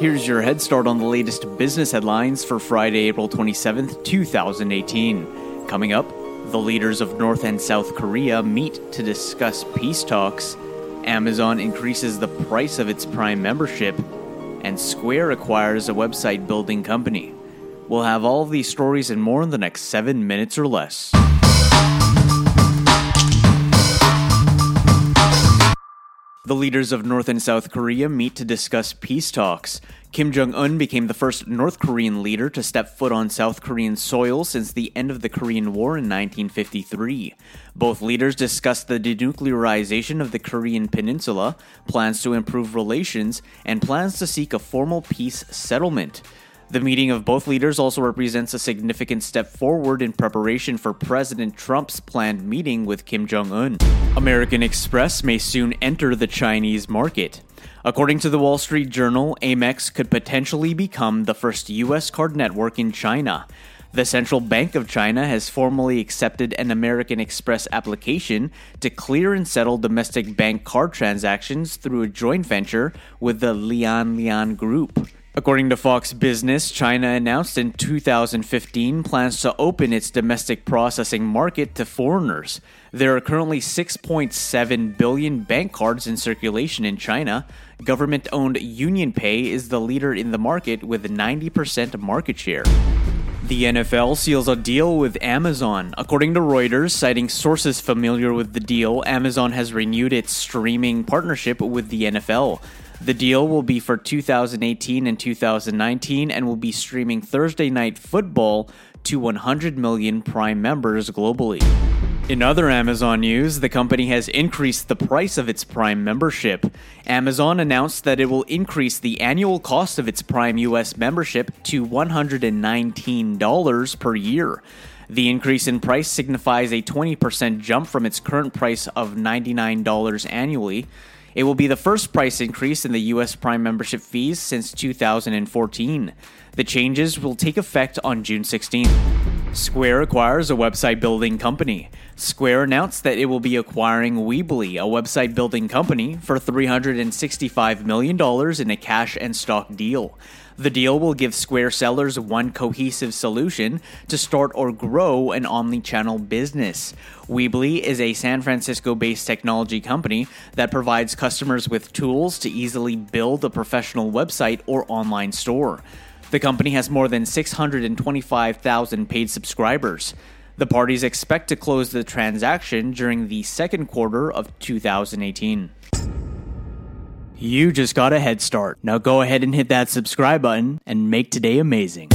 Here's your head start on the latest business headlines for Friday, April 27th, 2018. Coming up, the leaders of North and South Korea meet to discuss peace talks. Amazon increases the price of its Prime membership, and Square acquires a website building company. We'll have all of these stories and more in the next seven minutes or less. The leaders of North and South Korea meet to discuss peace talks. Kim Jong un became the first North Korean leader to step foot on South Korean soil since the end of the Korean War in 1953. Both leaders discussed the denuclearization of the Korean peninsula, plans to improve relations, and plans to seek a formal peace settlement. The meeting of both leaders also represents a significant step forward in preparation for President Trump's planned meeting with Kim Jong un. American Express may soon enter the Chinese market. According to the Wall Street Journal, Amex could potentially become the first U.S. card network in China. The Central Bank of China has formally accepted an American Express application to clear and settle domestic bank card transactions through a joint venture with the Lian Lian Group. According to Fox Business, China announced in 2015 plans to open its domestic processing market to foreigners. There are currently 6.7 billion bank cards in circulation in China. Government owned UnionPay is the leader in the market with 90% market share. The NFL seals a deal with Amazon. According to Reuters, citing sources familiar with the deal, Amazon has renewed its streaming partnership with the NFL. The deal will be for 2018 and 2019 and will be streaming Thursday Night Football to 100 million Prime members globally. In other Amazon news, the company has increased the price of its Prime membership. Amazon announced that it will increase the annual cost of its Prime US membership to $119 per year. The increase in price signifies a 20% jump from its current price of $99 annually. It will be the first price increase in the U.S. Prime membership fees since 2014. The changes will take effect on June 16. Square acquires a website building company. Square announced that it will be acquiring Weebly, a website building company, for $365 million in a cash and stock deal. The deal will give Square sellers one cohesive solution to start or grow an omni-channel business. Weebly is a San Francisco-based technology company that provides customers with tools to easily build a professional website or online store. The company has more than 625,000 paid subscribers. The parties expect to close the transaction during the second quarter of 2018. You just got a head start. Now go ahead and hit that subscribe button and make today amazing.